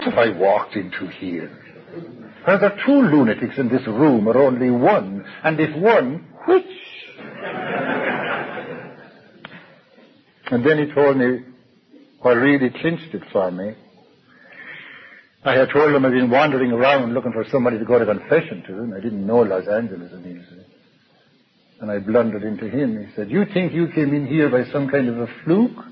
What have I walked into here? Are there two lunatics in this room or only one? And if one, which? and then he told me what really clinched it for me. I had told him I'd been wandering around looking for somebody to go to confession to, and I didn't know Los Angeles. And, he said, and I blundered into him. He said, you think you came in here by some kind of a fluke?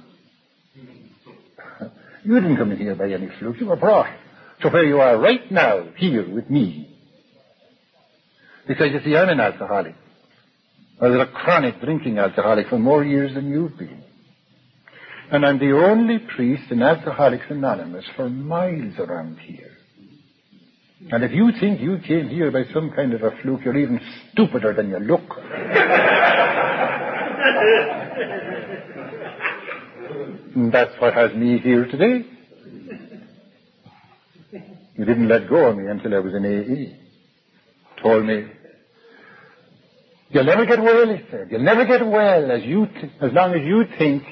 You didn't come here by any fluke. You were brought to where you are right now, here with me. Because you see, I'm an alcoholic. I was a chronic drinking alcoholic for more years than you've been. And I'm the only priest in Alcoholics Anonymous for miles around here. And if you think you came here by some kind of a fluke, you're even stupider than you look. that's what has me here today. You didn't let go of me until I was in AA. Told me, you'll never get well, he said. You'll never get well as you, as long as you think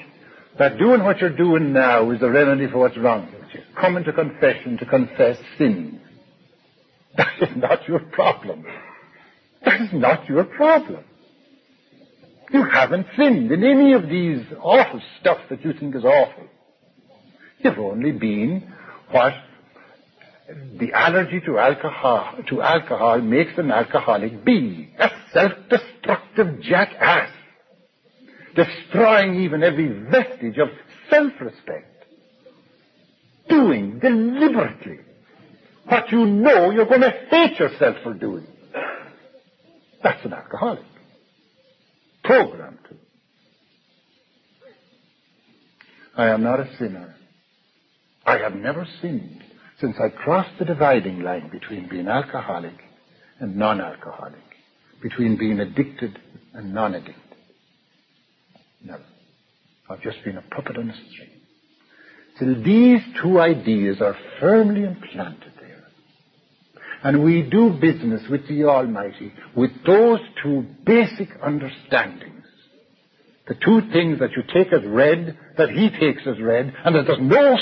that doing what you're doing now is the remedy for what's wrong with you. Coming to confession to confess sin. That is not your problem. That is not your problem. You haven't sinned in any of these awful stuff that you think is awful. You've only been what the allergy to alcohol, to alcohol makes an alcoholic be. A self-destructive jackass. Destroying even every vestige of self-respect. Doing deliberately what you know you're going to hate yourself for doing. That's an alcoholic. Programmed to. I am not a sinner. I have never sinned since I crossed the dividing line between being alcoholic and non-alcoholic, between being addicted and non-addicted. Never. I've just been a puppet on a string. Till these two ideas are firmly implanted. And we do business with the Almighty with those two basic understandings. The two things that you take as read, that He takes as read, and that there's no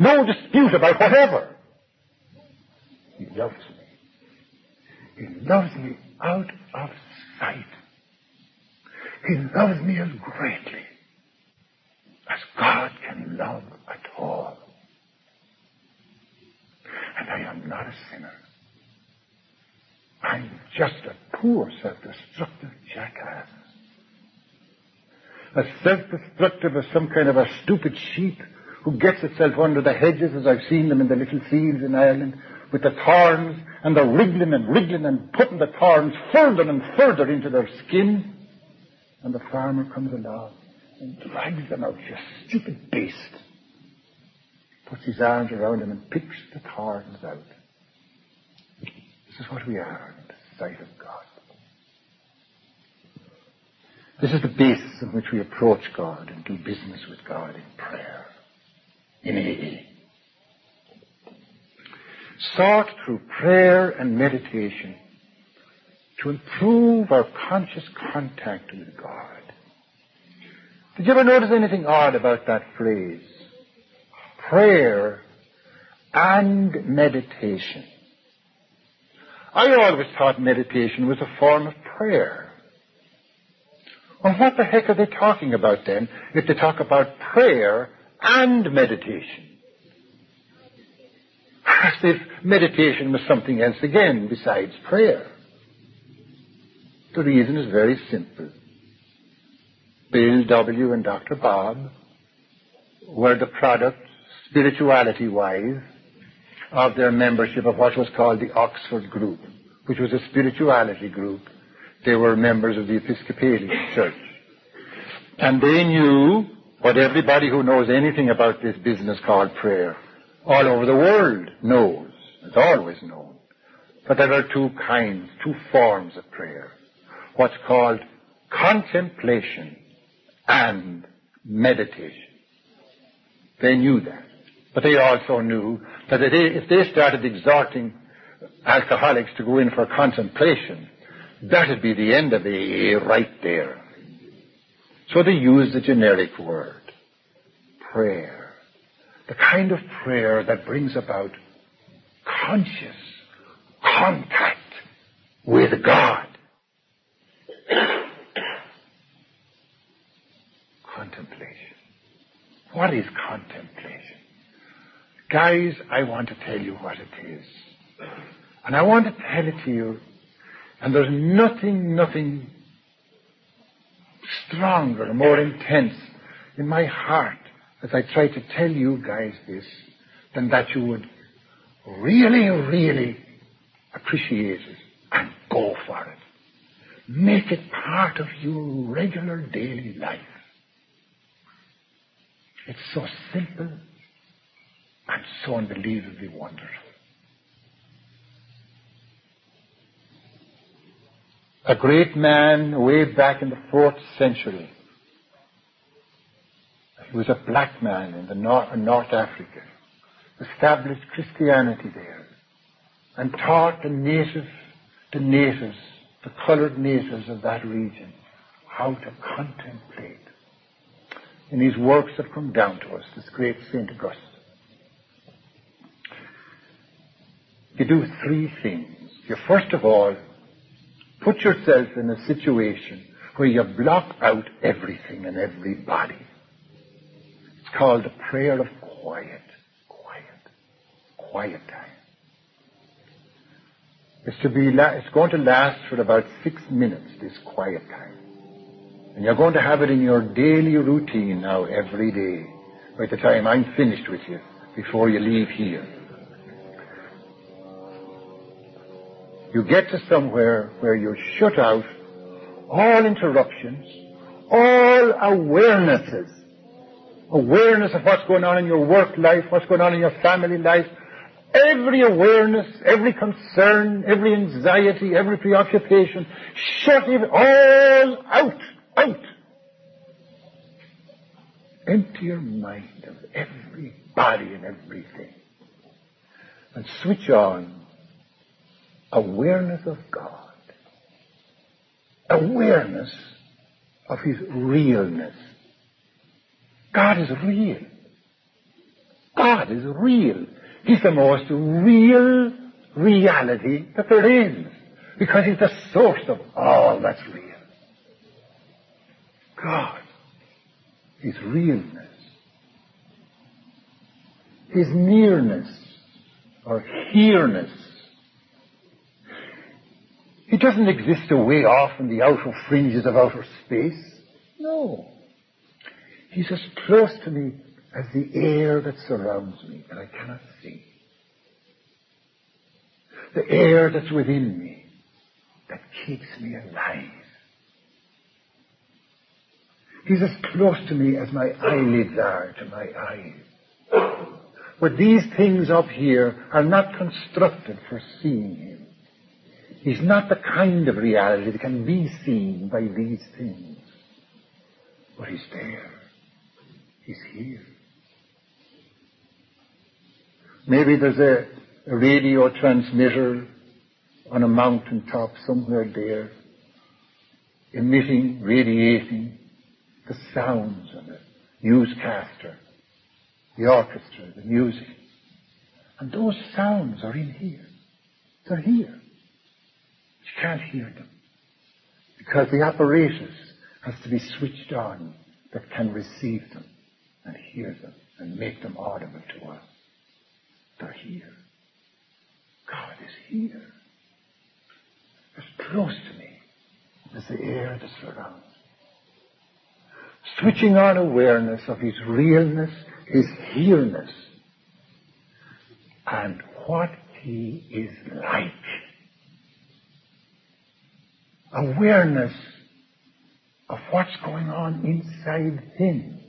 no dispute about whatever. He loves me. He loves me out of sight. He loves me as greatly as God can love at all. And I am not a sinner. I'm just a poor self-destructive jackass. As self-destructive as some kind of a stupid sheep who gets itself under the hedges as I've seen them in the little fields in Ireland with the thorns and they're wriggling and wriggling and putting the thorns further and further into their skin. And the farmer comes along and drags them out, you stupid beast. Puts his arms around him and picks the thorns out. Is what we are in the sight of God. This is the basis on which we approach God and do business with God in prayer in AA. Sought through prayer and meditation to improve our conscious contact with God. Did you ever notice anything odd about that phrase? Prayer and meditation. I always thought meditation was a form of prayer. Well, what the heck are they talking about then if they talk about prayer and meditation. As if meditation was something else again besides prayer. The reason is very simple. Bill W. and Dr. Bob were the product, spirituality-wise, of their membership of what was called the Oxford Group, which was a spirituality group. They were members of the Episcopalian Church. And they knew what everybody who knows anything about this business called prayer all over the world knows. It's always known. But there are two kinds, two forms of prayer. What's called contemplation and meditation. They knew that. But they also knew that if they started exhorting alcoholics to go in for contemplation, that'd be the end of the right there. So they used the generic word, prayer. the kind of prayer that brings about conscious contact with God. contemplation. What is contemplation? Guys, I want to tell you what it is. And I want to tell it to you, and there's nothing, nothing stronger, more intense in my heart as I try to tell you guys this than that you would really, really appreciate it and go for it. Make it part of your regular daily life. It's so simple and so unbelievably wonderful. A great man way back in the fourth century. He was a black man in the North, North Africa. Established Christianity there and taught the native, the natives, the colored natives of that region how to contemplate. In his works have come down to us, this great St. Augustine. You do three things. You first of all put yourself in a situation where you block out everything and everybody. It's called the prayer of quiet. Quiet. Quiet time. It's to be, it's going to last for about six minutes, this quiet time. And you're going to have it in your daily routine now every day by the time I'm finished with you before you leave here. You get to somewhere where you shut out all interruptions, all awarenesses. Awareness of what's going on in your work life, what's going on in your family life, every awareness, every concern, every anxiety, every preoccupation, shut it all out, out. Empty your mind of everybody and everything. And switch on awareness of God. Awareness of His realness. God is real. God is real. He's the most real reality that there is. Because He's the source of all that's real. God. His realness. His nearness or hearness he doesn't exist away off in the outer fringes of outer space. No. He's as close to me as the air that surrounds me that I cannot see. The air that's within me that keeps me alive. He's as close to me as my eyelids are to my eyes. But these things up here are not constructed for seeing him is not the kind of reality that can be seen by these things. But he's there. He's here. Maybe there's a, radio transmitter on a mountain top somewhere there, emitting, radiating the sounds of the newscaster, the orchestra, the music. And those sounds are in here. They're here. You can't hear them. Because the apparatus has to be switched on that can receive them and hear them and make them audible to us. They're here. God is here. As close to me as the air that surrounds. Switching on awareness of His realness, His here-ness, and what He is like awareness of what's going on inside him.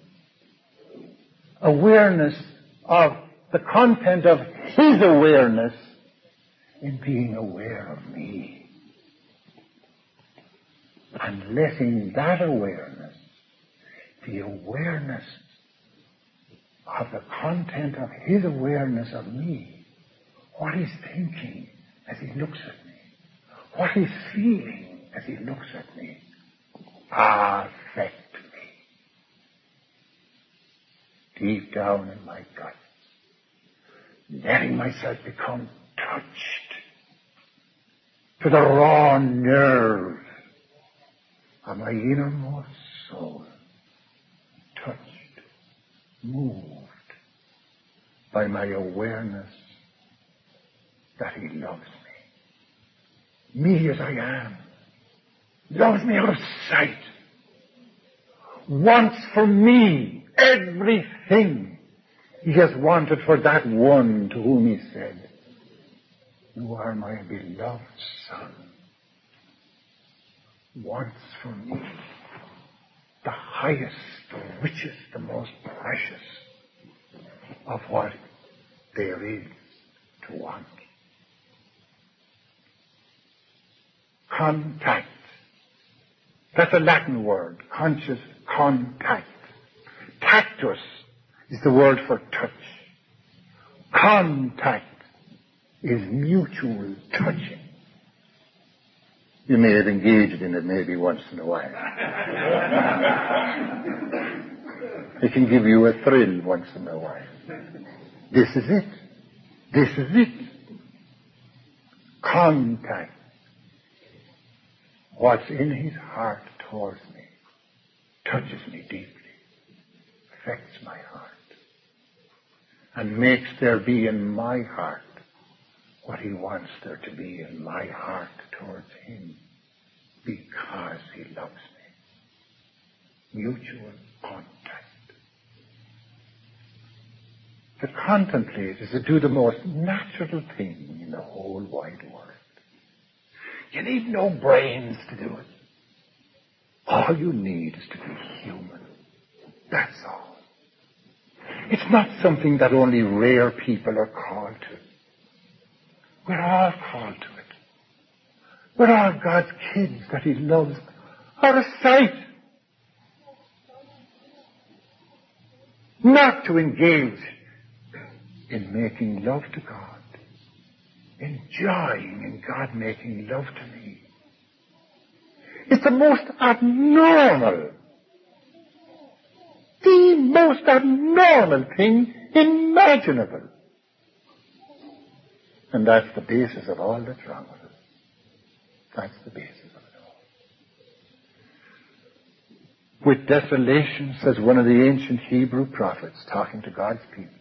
Awareness of the content of his awareness in being aware of me. And letting that awareness, the awareness of the content of his awareness of me, what he's thinking as he looks at me, what he's feeling as he looks at me me. Deep down in my gut, letting myself become touched to the raw nerve of my innermost soul, touched, moved by my awareness that He loves me. Me as I am. Loves me out of sight. Wants for me everything He has wanted for that one to whom He said, You are my beloved Son. Wants for me the highest, the richest, the most precious of what there is to want. Contact. That's a Latin word. Conscious contact. Tactus is the word for touch. Contact is mutual touching. You may have engaged in it maybe once in a while. it can give you a thrill once in a while. This is it. This is it. Contact. What's in his heart towards me touches me deeply, affects my heart, and makes there be in my heart what he wants there to be in my heart towards him because he loves me. Mutual contact. To contemplate is to do the most natural thing in the whole wide world. You need no brains to do it. All you need is to be human. That's all. It's not something that only rare people are called to. We're all called to it. We're all God's kids that He loves out of sight. Not to engage in making love to God, enjoying in God making love to me. It's the most abnormal, the most abnormal thing imaginable. And that's the basis of all that's wrong with us. That's the basis of it all. With desolation, says one of the ancient Hebrew prophets talking to God's people,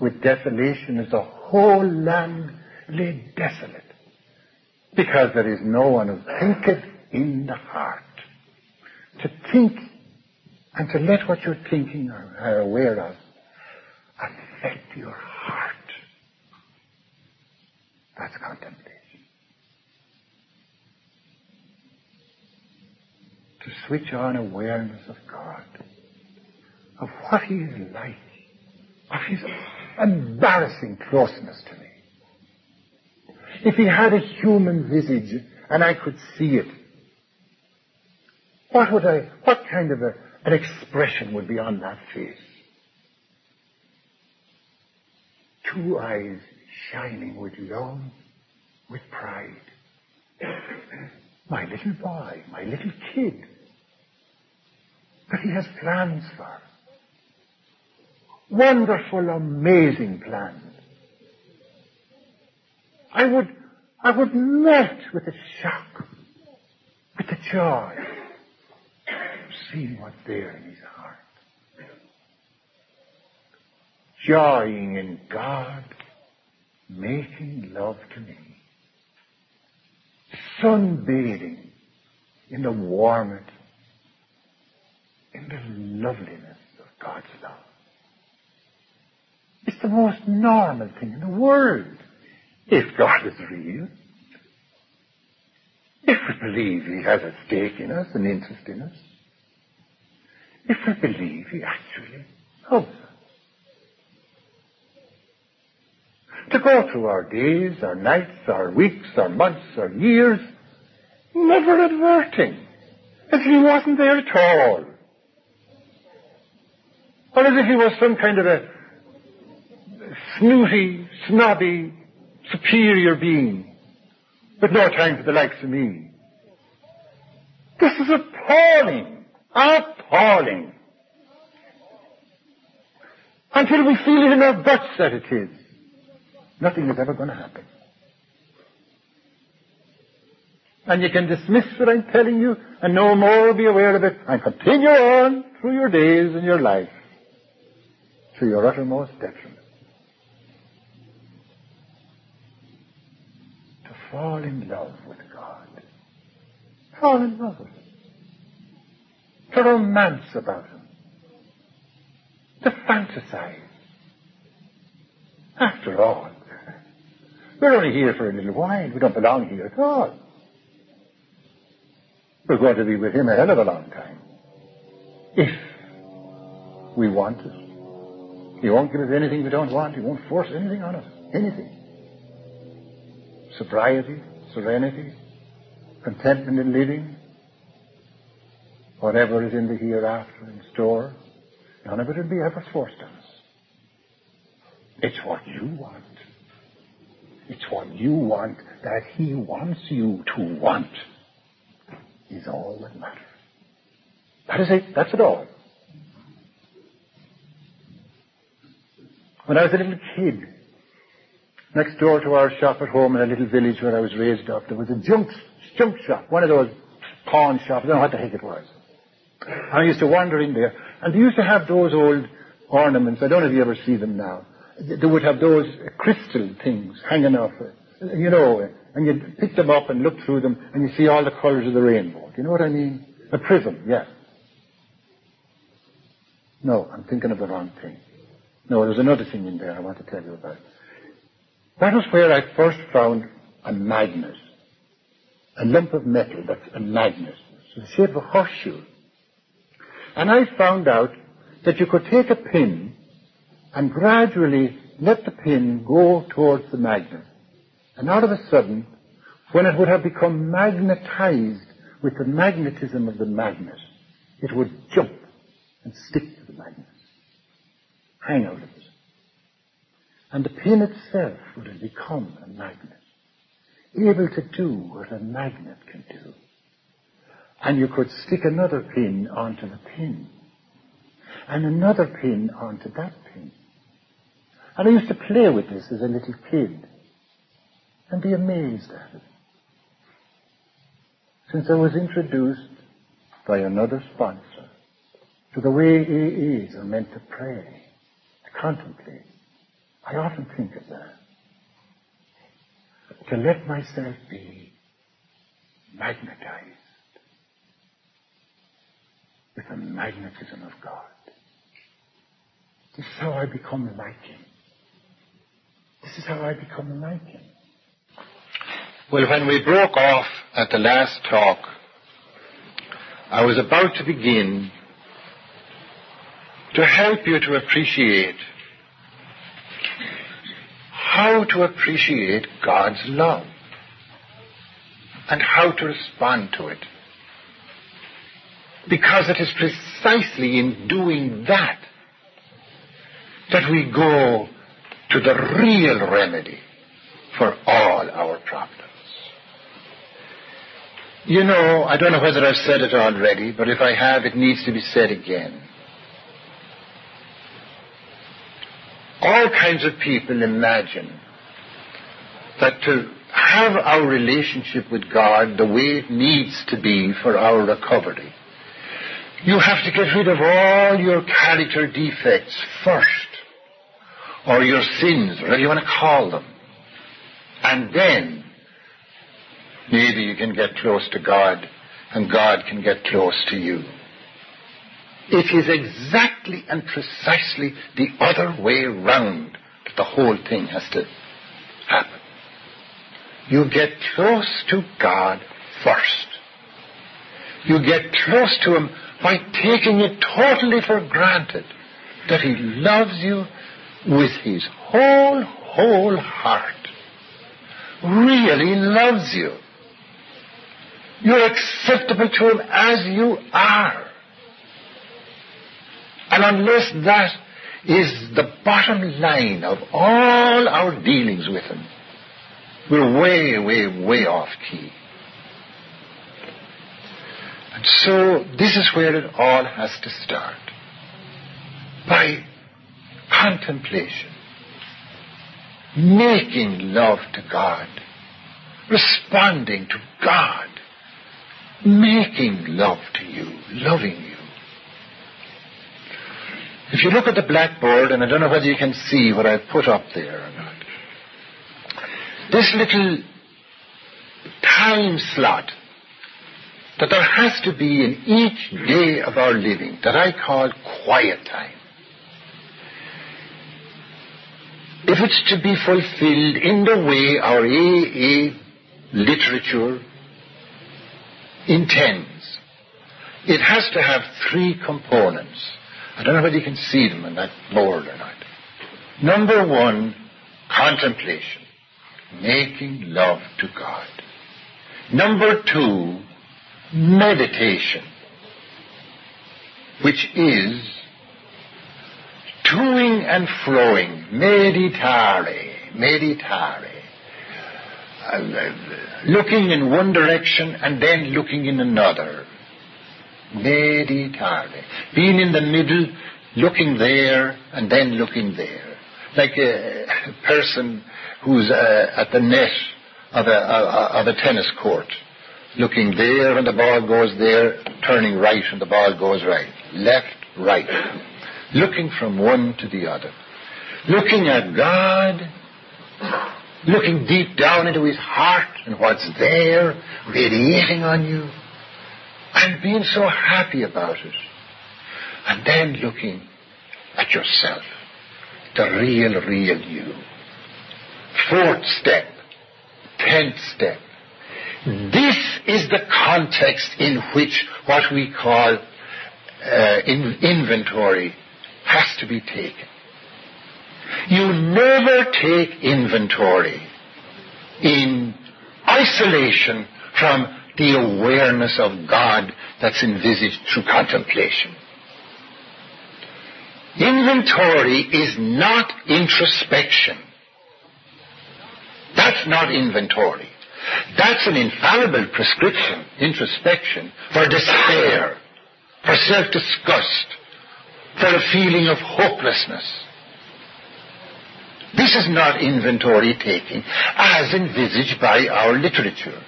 with desolation is the whole land laid desolate, because there is no one who thinketh in the heart. To think and to let what you're thinking or are aware of affect your heart. That's contemplation. To switch on awareness of God, of what He is like, of His embarrassing closeness to me. If He had a human visage and I could see it, what would I, what kind of a, an expression would be on that face? Two eyes shining with love, with pride. My little boy, my little kid, that he has plans for. Wonderful, amazing plans. I would, I would melt with the shock, with the joy seeing what's there in his heart. Joying in God making love to me. Sunbathing in the warmth, in the loveliness of God's love. It's the most normal thing in the world. If God is real, if we believe He has a stake in us, an interest in us, if we believe He actually loves us. to go through our days, our nights, our weeks, our months, our years, never adverting as if he wasn't there at all. Or as if he was some kind of a snooty, snobby, superior being but no time for the likes of me. This is appalling. Appalling. until we feel it in our guts that it is, nothing is ever going to happen. And you can dismiss what I'm telling you and no more be aware of it and continue on through your days and your life to your uttermost detriment. To fall in love with God. Fall in love with Him. To romance about Him. To fantasize. After all, we're only here for a little while. We don't belong here at all. We're going to be with him a hell of a long time. If we want it. He won't give us anything we don't want. He won't force anything on us. Anything. Sobriety, serenity, contentment in living, whatever is in the hereafter in store, none of it will be ever forced on us. It's what you want. It's what you want that he wants you to want is all that matters. That is it. That's it all. When I was a little kid, next door to our shop at home in a little village where I was raised up, there was a junk, junk shop, one of those pawn shops. I don't know what the heck it was. I used to wander in there, and they used to have those old ornaments. I don't know if you ever see them now. They would have those crystal things hanging off, you know, and you pick them up and look through them, and you see all the colors of the rainbow. Do you know what I mean? A prism, yeah. No, I'm thinking of the wrong thing. No, there's another thing in there I want to tell you about. That was where I first found a magnet. A lump of metal that's a magnet. It's the shape of a horseshoe. And I found out that you could take a pin and gradually let the pin go towards the magnet. And all of a sudden, when it would have become magnetized with the magnetism of the magnet, it would jump and stick to the magnet, hang out. And the pin itself would have become a magnet, able to do what a magnet can do. And you could stick another pin onto the pin, and another pin onto that pin. And I used to play with this as a little kid and be amazed at it. Since I was introduced by another sponsor to the way AAs are meant to pray, to contemplate, I often think of that. To let myself be magnetized with the magnetism of God. This is how I become like Him. This is how I become like Him. Well, when we broke off at the last talk, I was about to begin to help you to appreciate how to appreciate God's love and how to respond to it. Because it is precisely in doing that that we go to the real remedy for all our problems. You know, I don't know whether I've said it already, but if I have, it needs to be said again. All kinds of people imagine that to have our relationship with God the way it needs to be for our recovery, you have to get rid of all your character defects first, or your sins, whatever you want to call them, and then maybe you can get close to God and God can get close to you. It is exactly and precisely the other way round that the whole thing has to happen. You get close to God first. You get close to Him by taking it totally for granted that He loves you with His whole, whole heart. Really loves you. You're acceptable to Him as you are. And unless that is the bottom line of all our dealings with Him, we're way, way, way off key. And so this is where it all has to start. By contemplation, making love to God, responding to God, making love to you, loving you. If you look at the blackboard, and I don't know whether you can see what I've put up there or not, this little time slot that there has to be in each day of our living that I call quiet time. If it's to be fulfilled in the way our AA literature intends, it has to have three components. I don't know whether you can see them on that board or not. Number one, contemplation, making love to God. Number two, meditation, which is toing and froing, meditare, meditare, uh, looking in one direction and then looking in another. Meditare. Being in the middle, looking there and then looking there. Like a person who's uh, at the net of a, of a tennis court looking there and the ball goes there, turning right and the ball goes right. Left, right. Looking from one to the other. Looking at God, looking deep down into his heart and what's there, radiating on you, and being so happy about it. And then looking at yourself, the real, real you. Fourth step, tenth step, this is the context in which what we call uh, in inventory has to be taken. You never take inventory in isolation from the awareness of God that's envisaged through contemplation. Inventory is not introspection. That's not inventory. That's an infallible prescription, introspection, for despair, for self-disgust, for a feeling of hopelessness. This is not inventory taking as envisaged by our literature.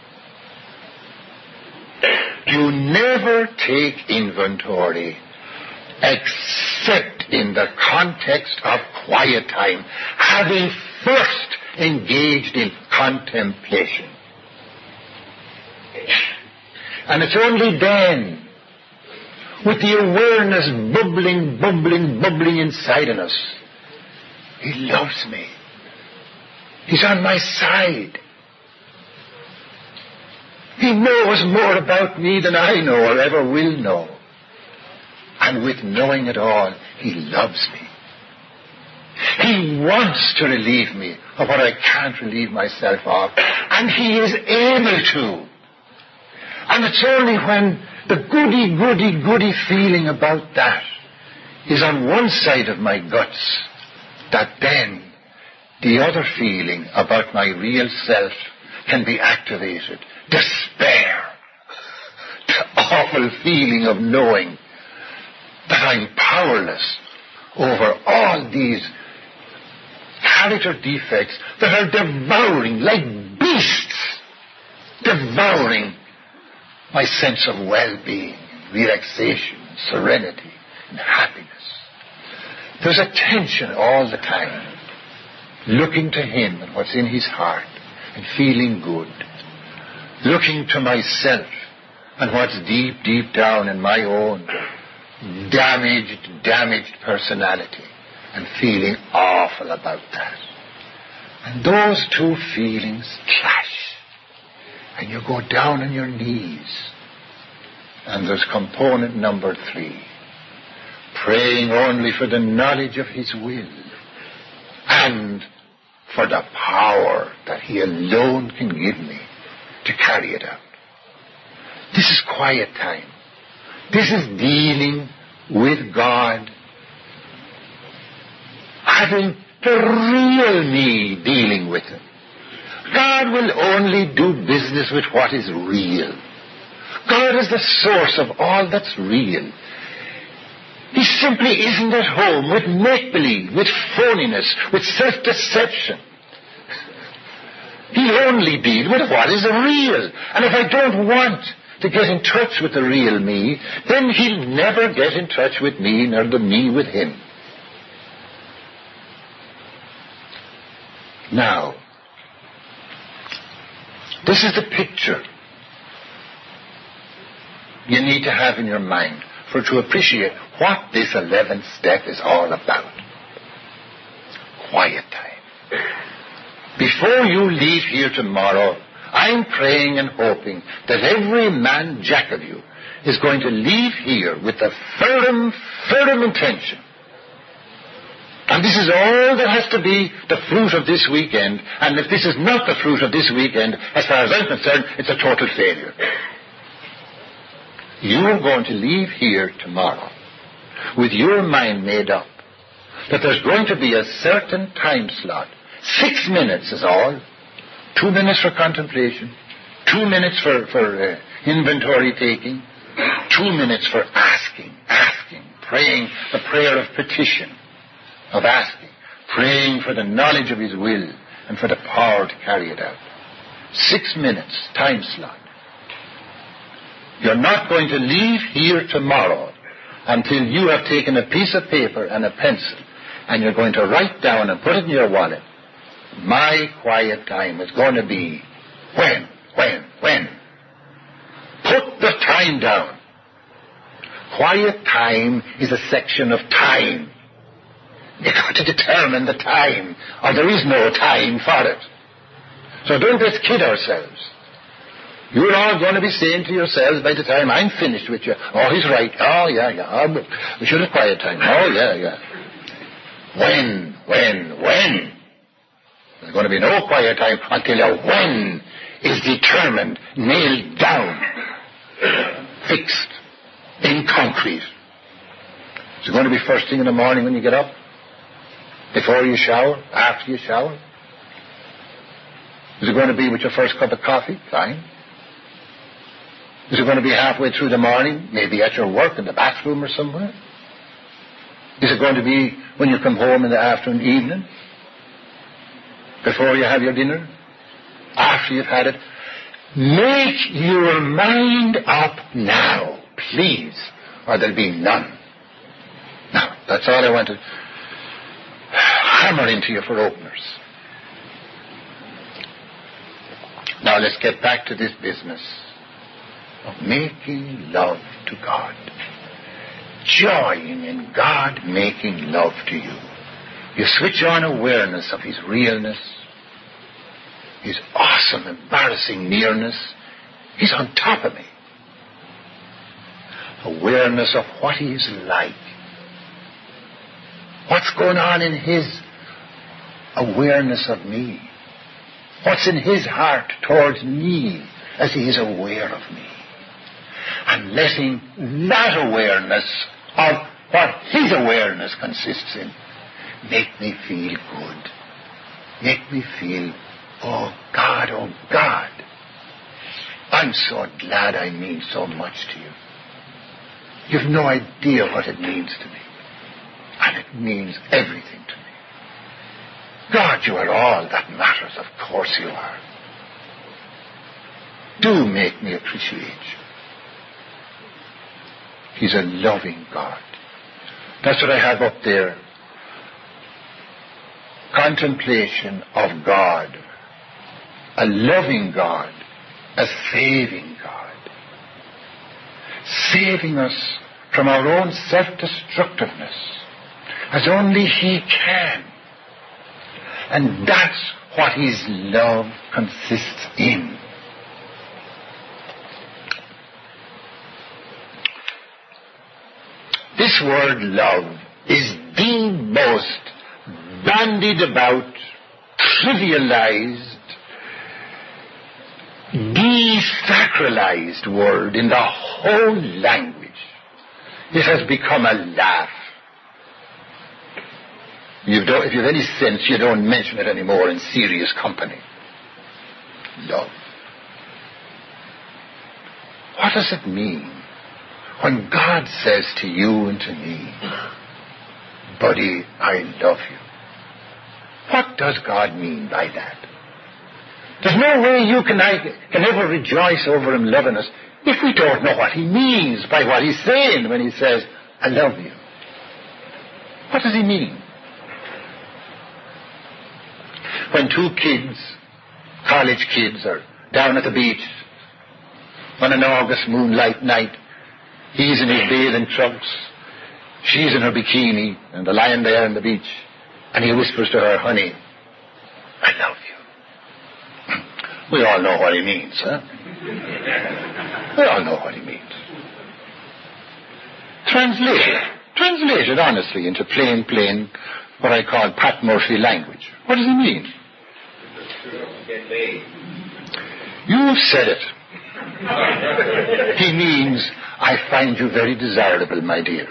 You never take inventory except in the context of quiet time, having first engaged in contemplation. And it's only then, with the awareness bubbling, bubbling, bubbling inside of us, He loves me. He's on my side. He knows more about me than I know or ever will know. And with knowing it all, He loves me. He wants to relieve me of what I can't relieve myself of. And He is able to. And it's only when the goody, goody, goody feeling about that is on one side of my guts that then the other feeling about my real self can be activated. Despair. The awful feeling of knowing that I'm powerless over all these character defects that are devouring like beasts, devouring my sense of well-being, relaxation, serenity, and happiness. There's a tension all the time, looking to Him and what's in His heart, feeling good. Looking to myself and what's deep, deep down in my own damaged, damaged personality, and feeling awful about that. And those two feelings clash and you go down on your knees. And there's component number three. Praying only for the knowledge of His will and for the power that He alone can give me to carry it out. This is quiet time. This is dealing with God. Having the real me dealing with Him. God will only do business with what is real. God is the source of all that's real. Simply isn't at home with make-believe, with phoniness, with self-deception. He'll only deal with what is real. And if I don't want to get in touch with the real me, then he'll never get in touch with me nor the me with him. Now, this is the picture you need to have in your mind for to appreciate what this 11th step is all about. Quiet time. Before you leave here tomorrow, I'm praying and hoping that every man jack of you is going to leave here with a firm, firm intention. And this is all that has to be the fruit of this weekend. And if this is not the fruit of this weekend, as far as I'm concerned, it's a total failure. You are going to leave here tomorrow with your mind made up that there's going to be a certain time slot. Six minutes is all. Two minutes for contemplation. Two minutes for, for uh, inventory taking. Two minutes for asking, asking, praying the prayer of petition, of asking, praying for the knowledge of His will and for the power to carry it out. Six minutes time slot. You're not going to leave here tomorrow until you have taken a piece of paper and a pencil and you're going to write down and put it in your wallet. My quiet time is going to be when, when, when. Put the time down. Quiet time is a section of time. You've got to determine the time, or there is no time for it. So don't let's kid ourselves. You're all going to be saying to yourselves by the time I'm finished with you, oh, he's right. Oh, yeah, yeah. Oh, we should have quiet time. Oh, yeah, yeah. When, when, when? There's going to be no quiet time until your when is determined, nailed down, fixed, in concrete. Is it going to be first thing in the morning when you get up? Before you shower? After you shower? Is it going to be with your first cup of coffee? Fine. Is it going to be halfway through the morning, maybe at your work, in the bathroom or somewhere? Is it going to be when you come home in the afternoon, evening? Before you have your dinner? After you've had it? Make your mind up now, please, or there'll be none. Now, that's all I want to hammer into you for openers. Now let's get back to this business of making love to God. Joying in God making love to you. You switch on awareness of His realness, His awesome, embarrassing nearness. He's on top of me. Awareness of what He's like. What's going on in His awareness of me? What's in His heart towards me as He is aware of me? And letting that awareness of what his awareness consists in make me feel good. Make me feel, oh God, oh God, I'm so glad I mean so much to you. You've no idea what it means to me. And it means everything to me. God, you are all that matters. Of course you are. Do make me appreciate you. He's a loving God. That's what I have up there. Contemplation of God. A loving God. A saving God. Saving us from our own self-destructiveness as only He can. And that's what His love consists in. This word love is the most bandied about, trivialized, desacralized word in the whole language. It has become a laugh. You if you have any sense, you don't mention it anymore in serious company. Love. What does it mean? When God says to you and to me, buddy, I love you. What does God mean by that? There's no way you can, I, can ever rejoice over him loving us if we don't know what he means by what he's saying when he says, I love you. What does he mean? When two kids, college kids, are down at the beach on an August moonlight night, he's in his bathing trunks, she's in her bikini, and they're lying there on the beach, and he whispers to her, honey, I love you. We all know what he means, huh? We all know what he means. Translated, translated honestly into plain, plain, what I call Pat Murphy language. What does he mean? You've said it. He means, I find you very desirable, my dear.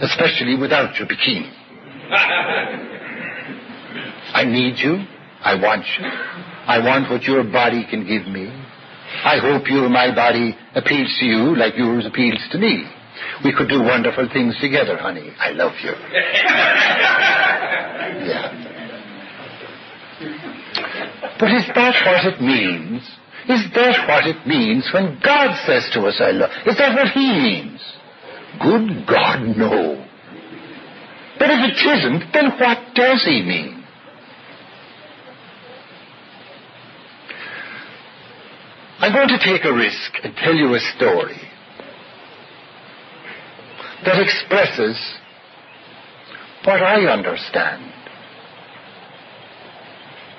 Especially without your bikini. I need you. I want you. I want what your body can give me. I hope your my body appeals to you like yours appeals to me. We could do wonderful things together, honey. I love you. yeah. But is that what it means? Is that what it means when God says to us, I love? Is that what He means? Good God, no. But if it isn't, then what does He mean? I'm going to take a risk and tell you a story that expresses what I understand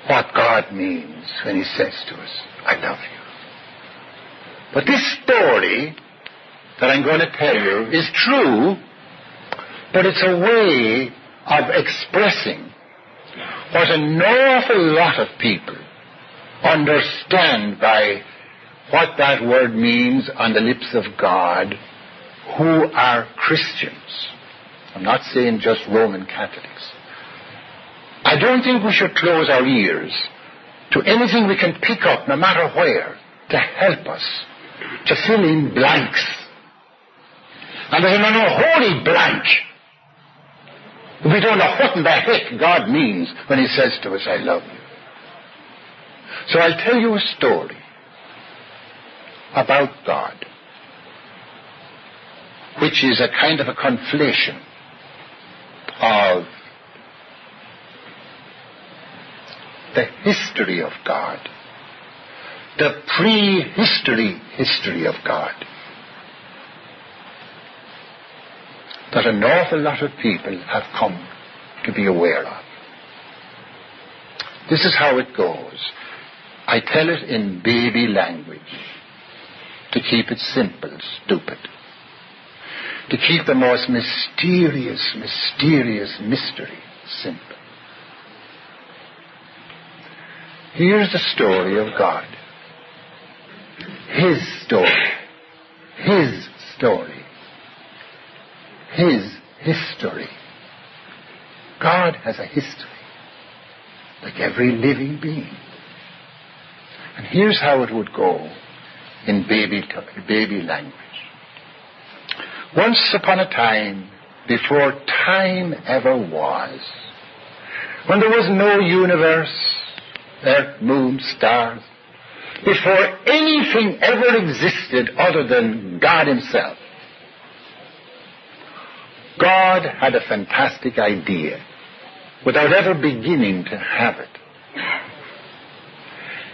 what God means when He says to us, I love you. But this story that I'm going to tell you is true, but it's a way of expressing what an awful lot of people understand by what that word means on the lips of God who are Christians. I'm not saying just Roman Catholics. I don't think we should close our ears to anything we can pick up, no matter where, to help us to fill in blanks. And there's an unholy blank. We don't know what in the heck God means when He says to us, I love you. So I'll tell you a story about God, which is a kind of a conflation of the history of God, the pre-history history of God. That an awful lot of people have come to be aware of. This is how it goes. I tell it in baby language to keep it simple, stupid. To keep the most mysterious, mysterious mystery simple. Here's the story of God. His story. His story. His history. God has a history, like every living being. And here's how it would go in baby, baby language. Once upon a time, before time ever was, when there was no universe, earth, moon, stars, before anything ever existed other than God Himself. God had a fantastic idea without ever beginning to have it.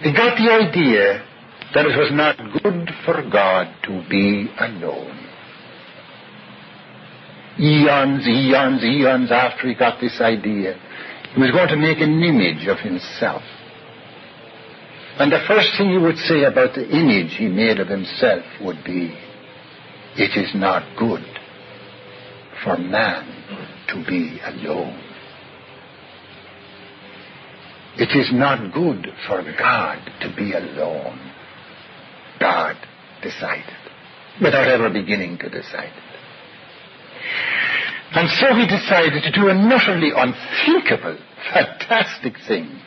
He got the idea that it was not good for God to be alone. Eons, eons, eons after he got this idea, he was going to make an image of himself. And the first thing he would say about the image he made of himself would be, it is not good for man to be alone. It is not good for God to be alone. God decided, without ever beginning to decide it. And so he decided to do an utterly unthinkable, fantastic thing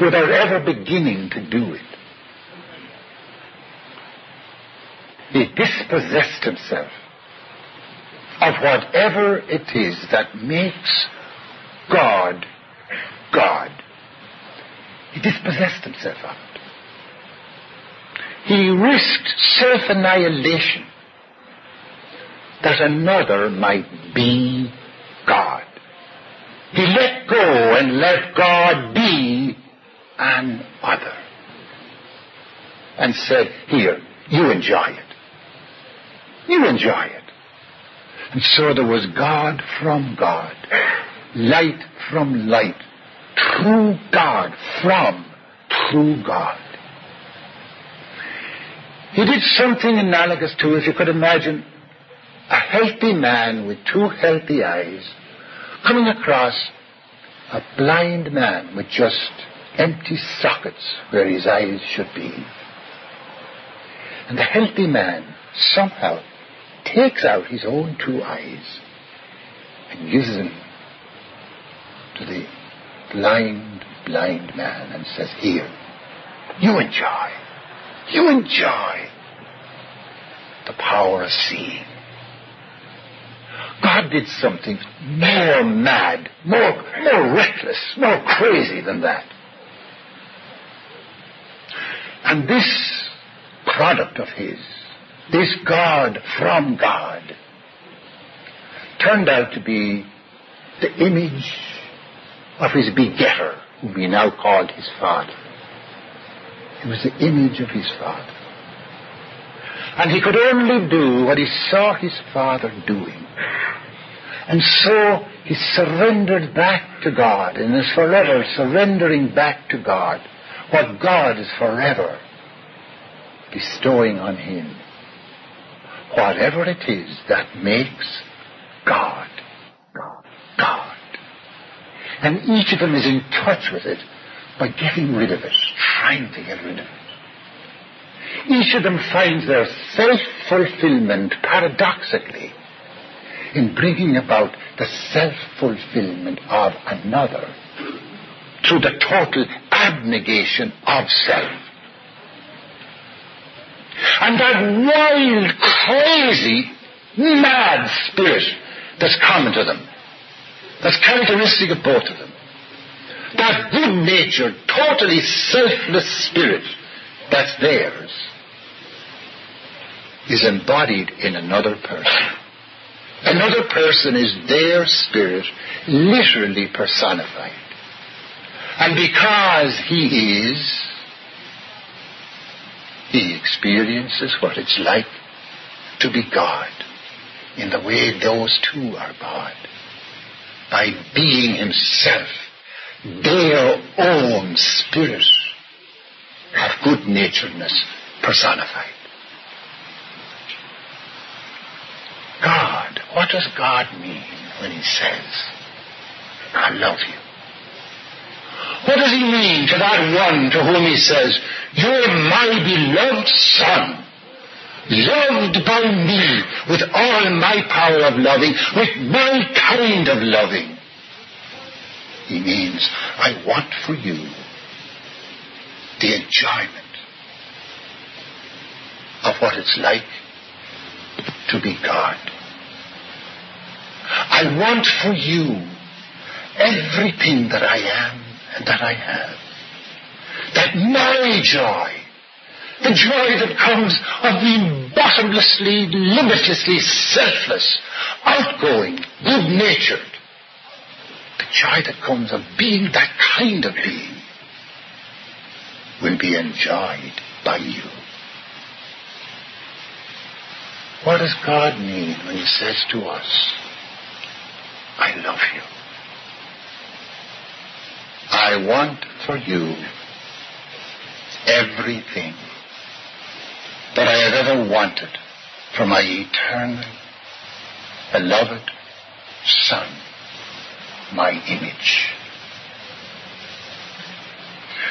without ever beginning to do it. he dispossessed himself of whatever it is that makes God God. He dispossessed himself of it. He risked self-annihilation that another might be God. He let go and let God be an other. And said, here, you enjoy it. You enjoy it. And so there was God from God, light from light, true God from true God. He did something analogous to, if you could imagine, a healthy man with two healthy eyes coming across a blind man with just empty sockets where his eyes should be. And the healthy man somehow takes out his own two eyes and gives them to the blind, blind man and says, Here, you enjoy. You enjoy the power of seeing. God did something more mad, more, more reckless, more crazy than that. And this product of his, this God from God, turned out to be the image of his begetter, whom we now call his father. It was the image of his father. And he could only do what he saw his father doing. And so he surrendered back to God and is forever surrendering back to God what God is forever bestowing on him. Whatever it is that makes God God. And each of them is in touch with it by getting rid of it, trying to get rid of it. Each of them finds their self-fulfillment paradoxically in bringing about the self-fulfillment of another through the total abnegation of self. And that wild, crazy, mad spirit that's common to them, that's characteristic of both of them, that good-natured, totally selfless spirit that's theirs, is embodied in another person. Another person is their spirit, literally personified. And because he is, he experiences what it's like to be God in the way those two are God. By being himself their own spirit of good naturedness personified. God, what does God mean when he says, I love you? What does he mean to that one to whom he says, You're my beloved son, loved by me with all my power of loving, with my kind of loving? He means, I want for you the enjoyment of what it's like to be God. I want for you everything that I am that I have. That my joy, the joy that comes of being bottomlessly, limitlessly selfless, outgoing, good-natured, the joy that comes of being that kind of being will be enjoyed by you. What does God mean when He says to us, I love you? I want for you everything that I have ever wanted for my eternal, beloved Son, my image.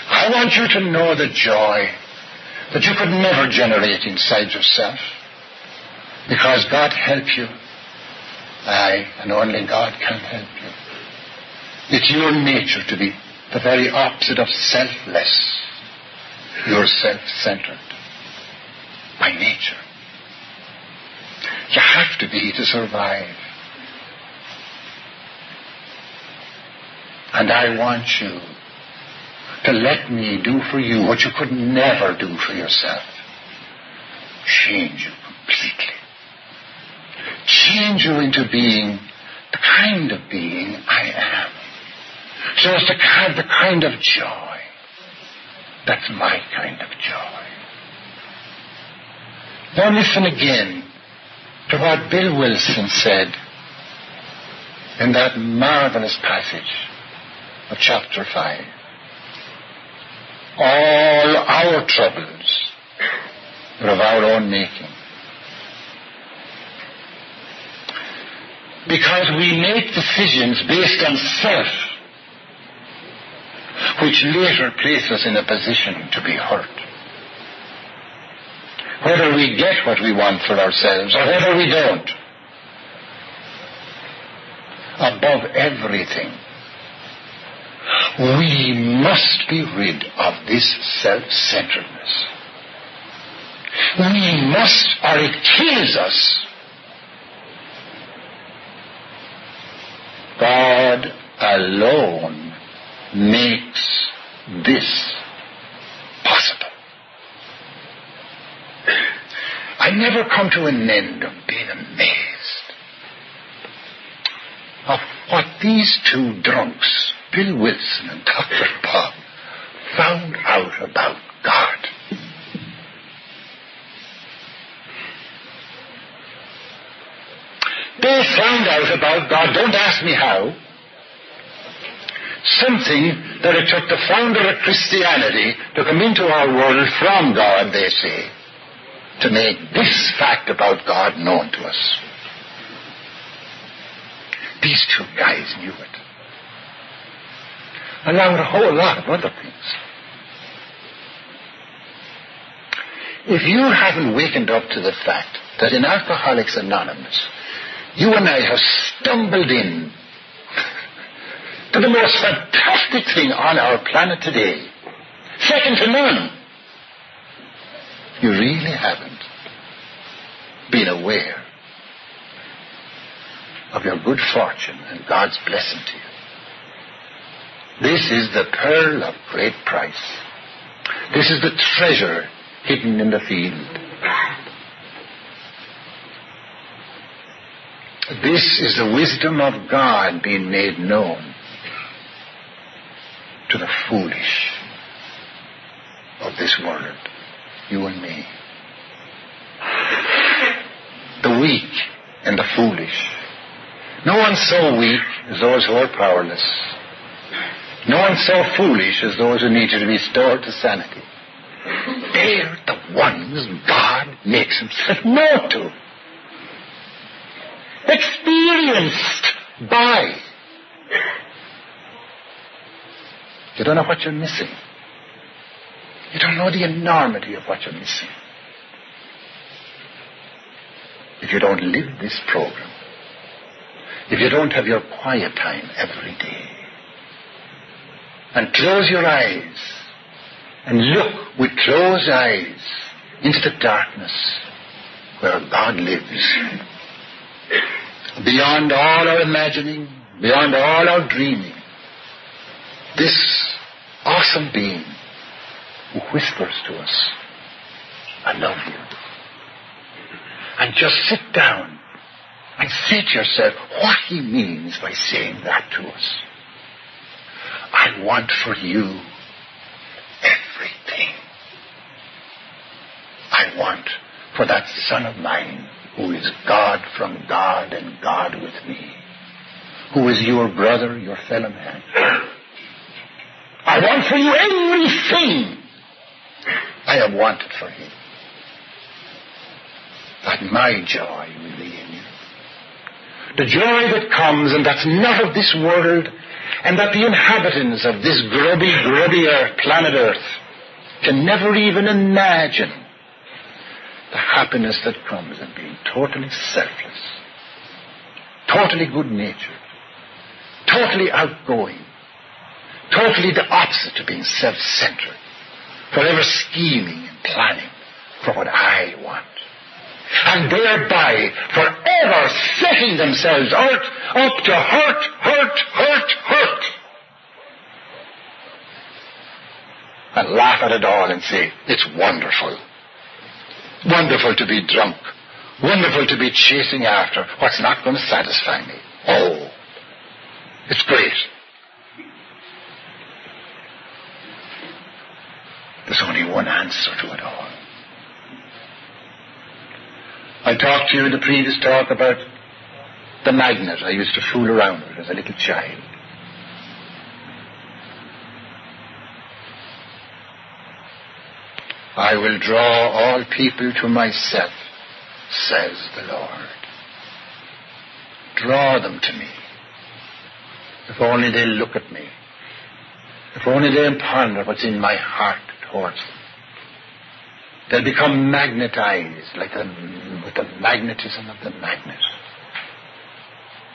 I want you to know the joy that you could never generate inside yourself because God helped you. I and only God can help you. It's your nature to be the very opposite of selfless. You're self-centered by nature. You have to be to survive. And I want you to let me do for you what you could never do for yourself. Change you completely. Change you into being the kind of being I am. So as to have the kind of joy. That's my kind of joy. Now listen again to what Bill Wilson said in that marvelous passage of chapter 5. All our troubles are of our own making. Because we make decisions based on self, which later place us in a position to be hurt. Whether we get what we want for ourselves or whether we don't. Above everything, we must be rid of this self-centeredness. We must, or it kills us. God alone makes this possible. I never come to an end of being amazed of what these two drunks Bill Wilson and Dr. Bob found out about God. They found out about God, don't ask me how, something that it took the founder of Christianity to come into our world from God, they say, to make this fact about God known to us. These two guys knew it along a whole lot of other things. If you haven't wakened up to the fact that in Alcoholics Anonymous, you and I have stumbled in to the most fantastic thing on our planet today, second to none, you really haven't been aware of your good fortune and God's blessing to you. This is the pearl of great price. This is the treasure hidden in the field. This is the wisdom of God being made known to the foolish of this world, you and me. The weak and the foolish. No one so weak as those who are powerless. No one so foolish as those who need to be restored to sanity. They're the ones God makes himself known to. Experienced by. You don't know what you're missing. You don't know the enormity of what you're missing. If you don't live this program, if you don't have your quiet time every day, and close your eyes and look with closed eyes into the darkness where God lives. Beyond all our imagining, beyond all our dreaming, this awesome being who whispers to us, I love you. And just sit down and say to yourself what he means by saying that to us. I want for you everything. I want for that son of mine who is God from God and God with me, who is your brother, your fellow man. I want for you everything I have wanted for him. That my joy will be in you. The joy that comes and that's not of this world and that the inhabitants of this grubby, grubby earth, planet Earth, can never even imagine the happiness that comes in being totally selfless, totally good natured, totally outgoing, totally the opposite of being self centered, forever scheming and planning for what I want. and thereby forever setting themselves out up to hurt, hurt, hurt, hurt. And laugh at it all and say, it's wonderful. Wonderful to be drunk. Wonderful to be chasing after what's not going to satisfy me. Oh, it's great. There's only one answer to it all. I talked to you in the previous talk about the magnet I used to fool around with as a little child. I will draw all people to myself, says the Lord. Draw them to me. If only they look at me. If only they ponder what's in my heart They'll become magnetized like the, with the magnetism of the magnet.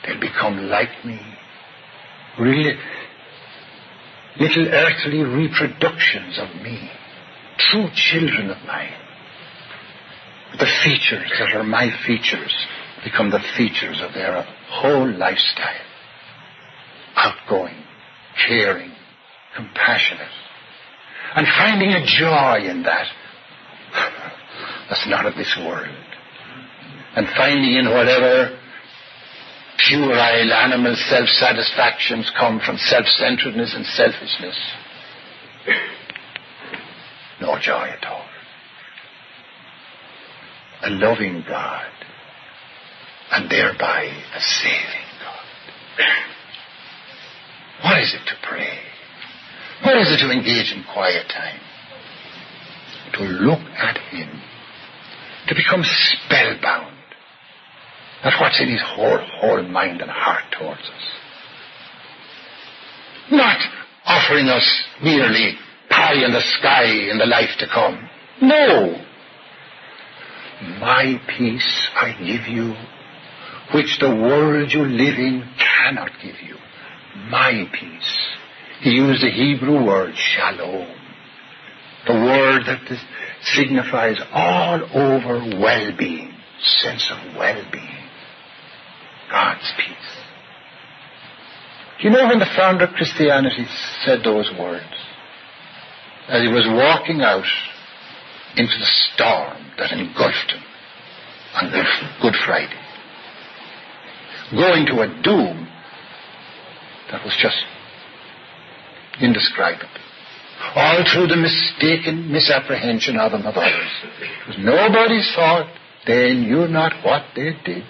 They'll become like me. Really, little earthly reproductions of me. True children of mine. The features that are my features become the features of their whole lifestyle. Outgoing, caring, compassionate, and finding a joy in that that's not of this world. And finding in whatever puerile animal self-satisfactions come from self-centeredness and selfishness, no joy at all. A loving God, and thereby a saving God. What is it to pray? What is it to engage in quiet time? To look at Him. To become spellbound at what's in His whole, whole mind and heart towards us. Not offering us merely pie in the sky in the life to come. No. My peace I give you, which the world you live in cannot give you. My peace. He used the Hebrew word shalom. The word that signifies all over well-being, sense of well-being. God's peace. Do you know when the founder of Christianity said those words? As he was walking out into the storm that engulfed him on Good Friday. Going to a doom that was just indescribable. All through the mistaken misapprehension of them of others. It was nobody's fault. They knew not what they did.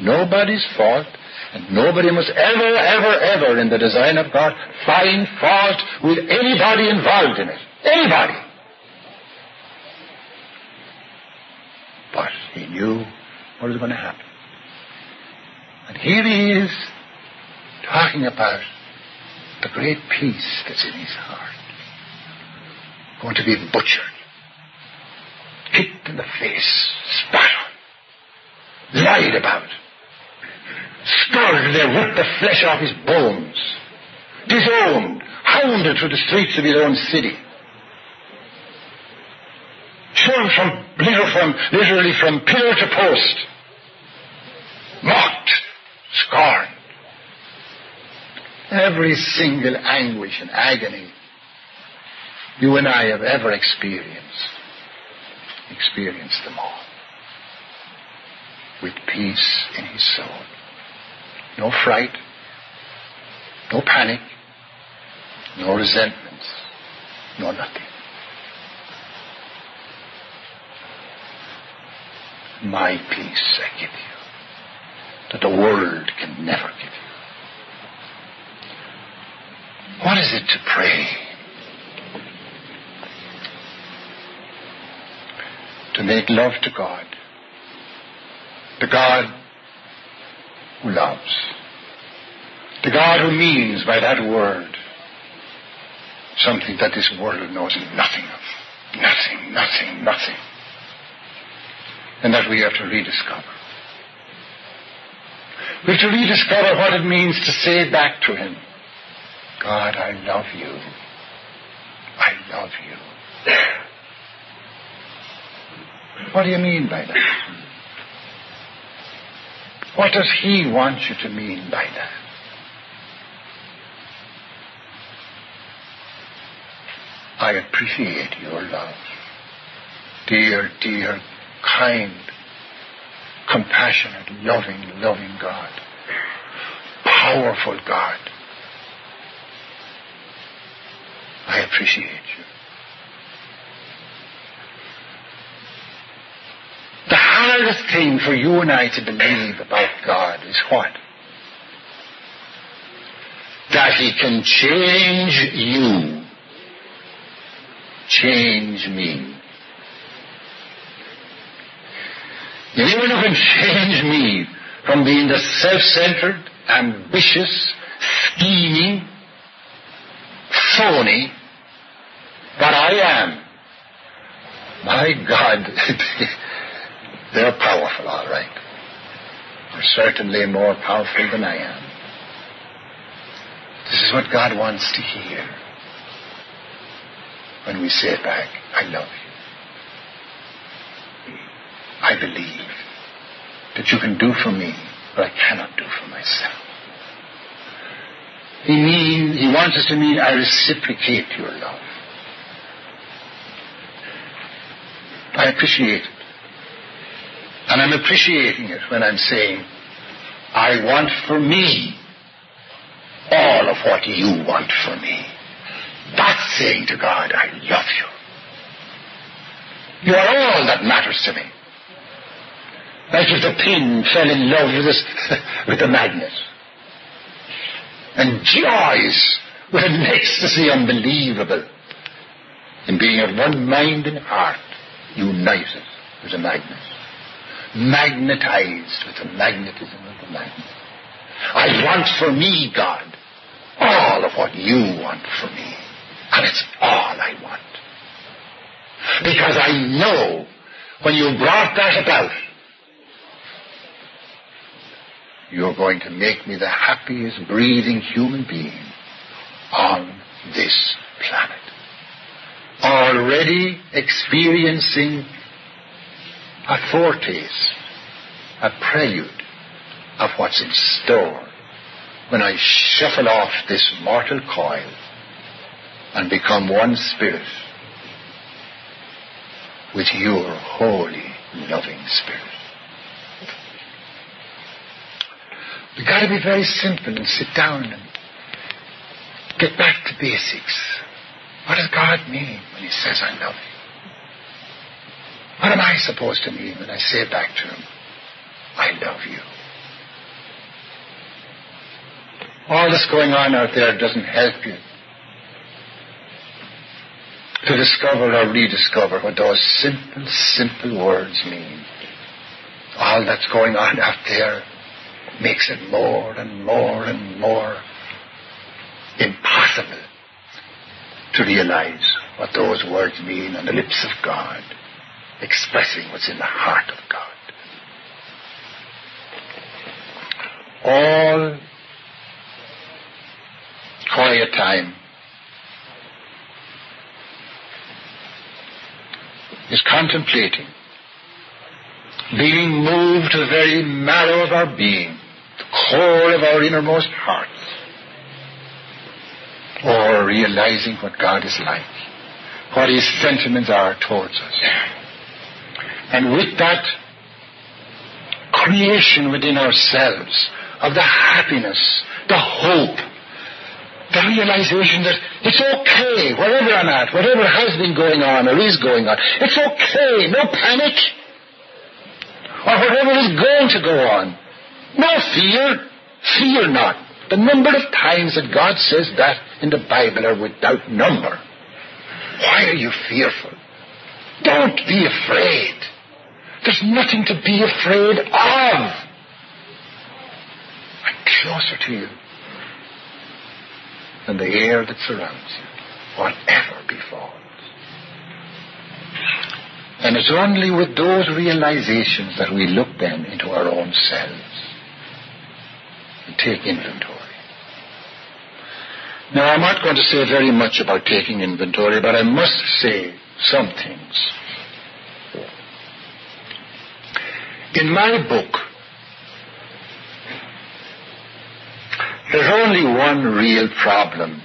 Nobody's fault. And nobody must ever, ever, ever in the design of God find fault with anybody involved in it. Anybody. But he knew what was going to happen. And here he is talking about the great peace that's in his heart. Going to be butchered, kicked in the face, spat on, lied about, scourged, they ripped the flesh off his bones, disowned, hounded through the streets of his own city. Thrown from, from, literally from pillar to post. Mocked, scorned. Every single anguish and agony you and I have ever experienced. Experienced them all. With peace in his soul. No fright. No panic. No resentments. No nothing. My peace I give you. That the world can never give you. What is it to pray? To make love to God. The God who loves. The God who means by that word something that this world knows nothing of. Nothing, nothing, nothing. And that we have to rediscover. We have to rediscover what it means to say back to Him, God, I love you. I love you. What do you mean by that? What does He want you to mean by that? I appreciate your love. Dear, dear, kind, compassionate, loving, loving God. Powerful God. I appreciate you. The hardest thing for you and I to believe about God is what? That He can change you, change me. Who can change me from being the self-centered, ambitious, scheming, phony that I am, my God, they're powerful, all right. They're certainly more powerful than I am. This is what God wants to hear when we say it back, I love you. I believe that you can do for me what I cannot do for myself. He mean, he wants us to mean I reciprocate your love. I appreciate it. And I'm appreciating it when I'm saying, I want for me all of what you want for me. That's saying to God, I love you. You are all that matters to me. Like if the pin fell in love with, this, with the magnet. And joys with an ecstasy unbelievable in being of one mind and heart, united with a magnet. Magnetized with the magnetism of the magnet. I want for me, God, all of what you want for me. And it's all I want. Because I know when you brought that about, you're going to make me the happiest breathing human being on this planet. Already experiencing a foretaste, a prelude of what's in store when I shuffle off this mortal coil and become one spirit with your holy, loving spirit. We've got to be very simple and sit down and get back to basics. What does God mean when He says, I love you? What am I supposed to mean when I say back to Him, I love you? All this going on out there doesn't help you to discover or rediscover what those simple, simple words mean. All that's going on out there makes it more and more and more impossible to realize what those words mean on the lips of God, expressing what's in the heart of God. All quiet time is contemplating, being moved to the very marrow of our being the core of our innermost hearts, or realizing what God is like, what His sentiments are towards us. And with that creation within ourselves of the happiness, the hope, the realization that it's okay, wherever I'm at, whatever has been going on or is going on, it's okay, no panic, or whatever is going to go on. No fear. Fear not. The number of times that God says that in the Bible are without number. Why are you fearful? Don't be afraid. There's nothing to be afraid of. I'm closer to you than the air that surrounds you, whatever befalls. And it's only with those realizations that we look then into our own selves and take inventory. Now, I'm not going to say very much about taking inventory, but I must say some things. In my book, There's only one real problem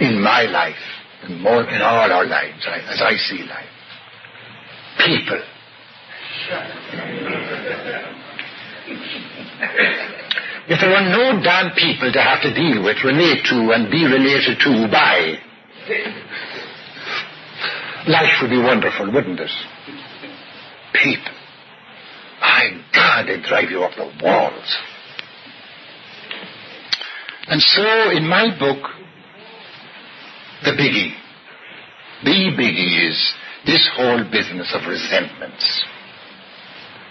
in my life, and more in all our lives, as I see life. People. If there were no damn people to have to deal with, relate to, and be related to by, life would be wonderful, wouldn't it? People. My God, they drive you up the walls. And so, in my book, the biggie, the biggie is this whole business of resentments.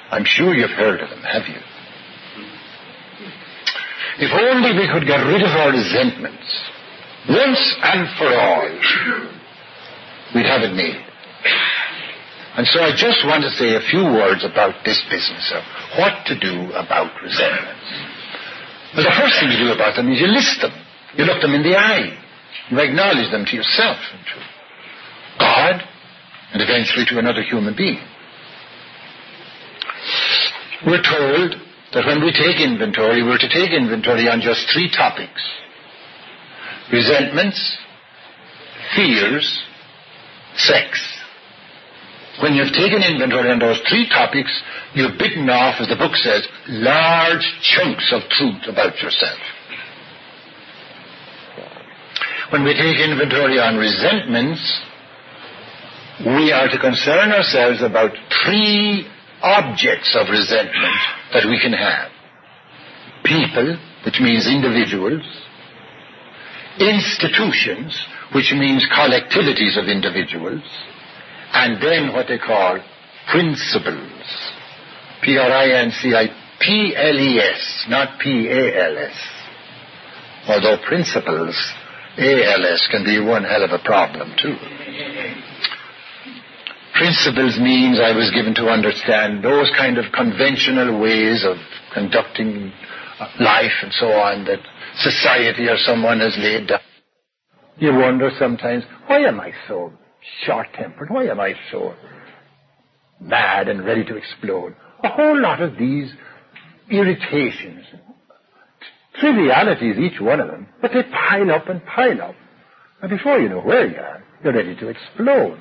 I'm sure you've heard of them, have you? If only we could get rid of our resentments once and for all, we'd have it made. And so I just want to say a few words about this business of what to do about resentments. Well, the first thing you do about them is you list them. You look them in the eye. You acknowledge them to yourself and to God and eventually to another human being. We're told that when we take inventory, we're to take inventory on just three topics. Resentments, fears, sex. When you've taken inventory on those three topics, you've bitten off, as the book says, large chunks of truth about yourself. When we take inventory on resentments, we are to concern ourselves about three objects of resentment that we can have. People, which means individuals. Institutions, which means collectivities of individuals. And then what they call principles. P-R-I-N-C-I-P-L-E-S, not P-A-L-S. Although principles, A-L-S, can be one hell of a problem too. Principles means I was given to understand those kind of conventional ways of conducting life and so on that society or someone has laid down. You wonder sometimes, why am I so short-tempered? Why am I so mad and ready to explode? A whole lot of these irritations, trivialities, each one of them, but they pile up and pile up. And before you know where you are, you're ready to explode.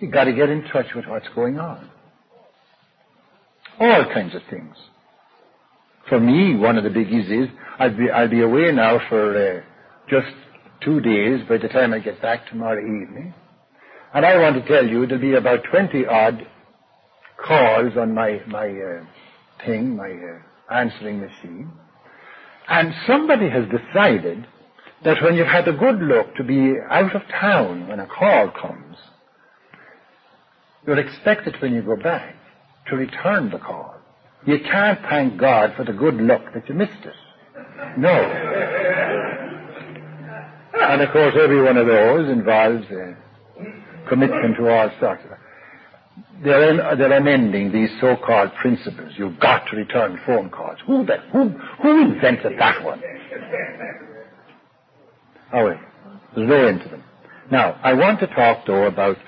You've got to get in touch with what's going on. All kinds of things. For me, one of the biggies is I'll be, I'll be away now for uh, just two days by the time I get back tomorrow evening. And I want to tell you there'll be about 20 odd calls on my, my uh, thing, my uh, answering machine. And somebody has decided that when you've had a good look to be out of town when a call comes, you're expected when you go back to return the call. You can't thank God for the good luck that you missed it. No. And of course, every one of those involves a commitment to all sorts of. They're, they're amending these so-called principles. You've got to return phone calls. Who that? Who, who invented that one? Oh, wait. There's no end to them. Now, I want to talk though about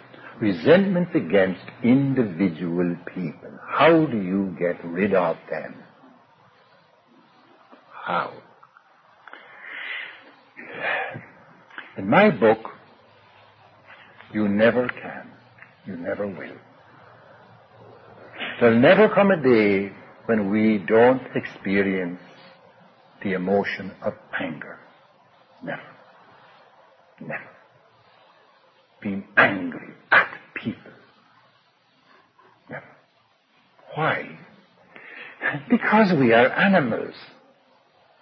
resentments against individual people. How do you get rid of them? How? In my book, you never can. You never will. There'll never come a day when we don't experience the emotion of anger. Never. Never. Being angry at people. Why? Because we are animals.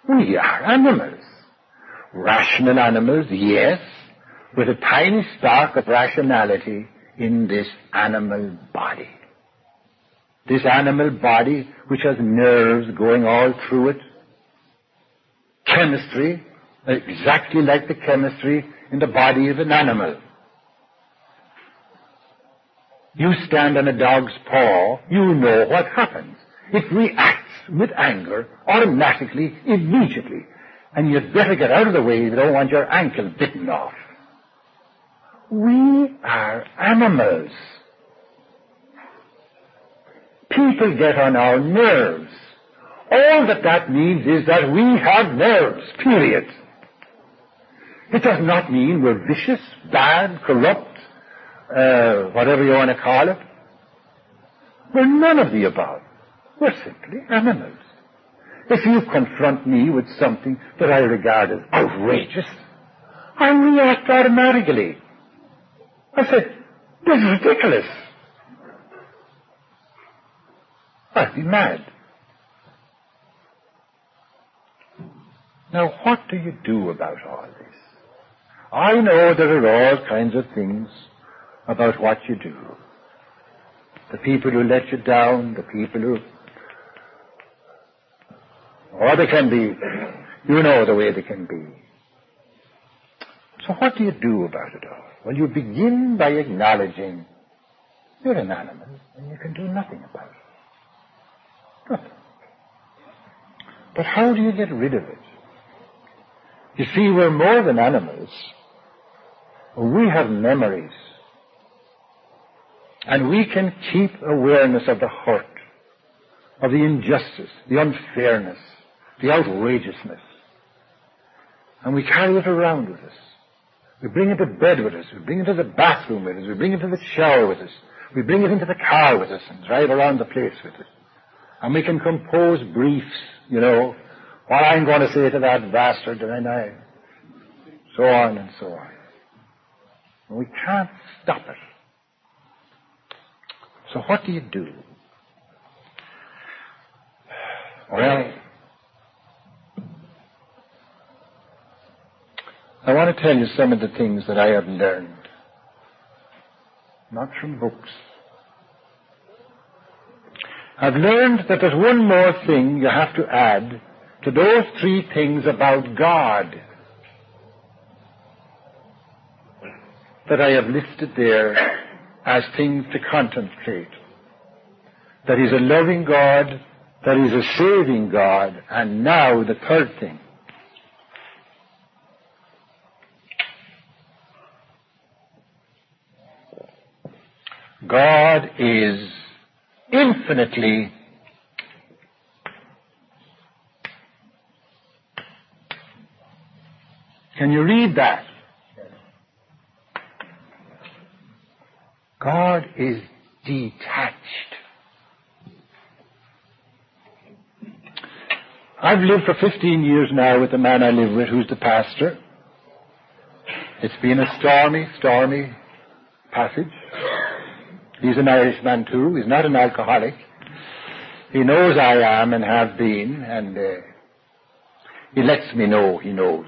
We are animals. Rational animals, yes, with a tiny spark of rationality in this animal body. This animal body, which has nerves going all through it, chemistry, exactly like the chemistry in the body of an animal. You stand on a dog's paw, you know what happens. It reacts with anger automatically, immediately. And you'd better get out of the way if you don't want your ankle bitten off. We are animals. People get on our nerves. All that that means is that we have nerves, period. It does not mean we're vicious, bad, corrupt, uh, whatever you want to call it. We're none of the above. We're simply animals. If you confront me with something that I regard as outrageous, I react automatically. I say, this is ridiculous. I'd be mad. Now, what do you do about all this? I know there are all kinds of things about what you do. The people who let you down, the people who... Or they can be, you know the way they can be. So what do you do about it all? Well, you begin by acknowledging you're an animal and you can do nothing about it. Nothing. But how do you get rid of it? You see, we're more than animals. We have memories. And we can keep awareness of the hurt, of the injustice, the unfairness, the outrageousness. And we carry it around with us. We bring it to bed with us. We bring it to the bathroom with us. We bring it to the shower with us. We bring it into the car with us and drive around the place with us. And we can compose briefs, you know, what I'm going to say to that bastard, and I, so on and so on. And we can't stop it. So what do you do? Well, I want to tell you some of the things that I have learned. Not from books. I've learned that there's one more thing you have to add to those three things about God that I have listed there as things to contemplate. That He's a loving God, that He's a saving God, and now the third thing. God is infinitely Can you read that? God is detached. I've lived for 15 years now with the man I live with who's the pastor. It's been a stormy, stormy passage. He's an Irishman too. He's not an alcoholic. He knows I am and have been, and uh, he lets me know he knows.